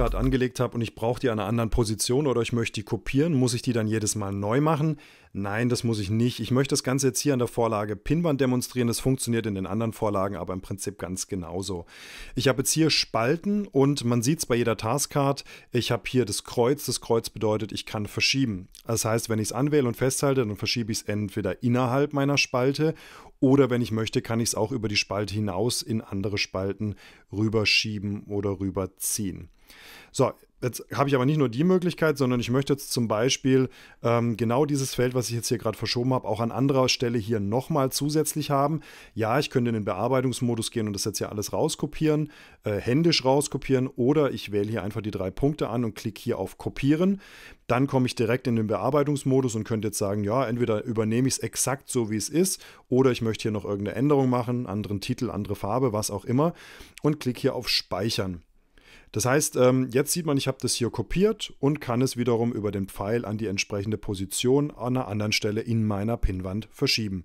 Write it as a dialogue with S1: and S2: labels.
S1: Taskcard angelegt habe und ich brauche die an einer anderen Position oder ich möchte die kopieren, muss ich die dann jedes Mal neu machen? Nein, das muss ich nicht. Ich möchte das Ganze jetzt hier an der Vorlage Pinwand demonstrieren. Das funktioniert in den anderen Vorlagen aber im Prinzip ganz genauso. Ich habe jetzt hier Spalten und man sieht es bei jeder Taskcard. Ich habe hier das Kreuz. Das Kreuz bedeutet, ich kann verschieben. Das heißt, wenn ich es anwähle und festhalte, dann verschiebe ich es entweder innerhalb meiner Spalte oder wenn ich möchte, kann ich es auch über die Spalte hinaus in andere Spalten rüberschieben oder rüberziehen. So, Jetzt habe ich aber nicht nur die Möglichkeit, sondern ich möchte jetzt zum Beispiel ähm, genau dieses Feld, was ich jetzt hier gerade verschoben habe, auch an anderer Stelle hier nochmal zusätzlich haben. Ja, ich könnte in den Bearbeitungsmodus gehen und das jetzt hier alles rauskopieren, äh, händisch rauskopieren oder ich wähle hier einfach die drei Punkte an und klicke hier auf Kopieren. Dann komme ich direkt in den Bearbeitungsmodus und könnte jetzt sagen, ja, entweder übernehme ich es exakt so, wie es ist, oder ich möchte hier noch irgendeine Änderung machen, anderen Titel, andere Farbe, was auch immer und klicke hier auf Speichern. Das heißt, ähm, jetzt sieht man, ich habe das hier kopiert und kann es wiederum über den Pfeil an die entsprechende Position an einer anderen Stelle in meiner Pinnwand verschieben.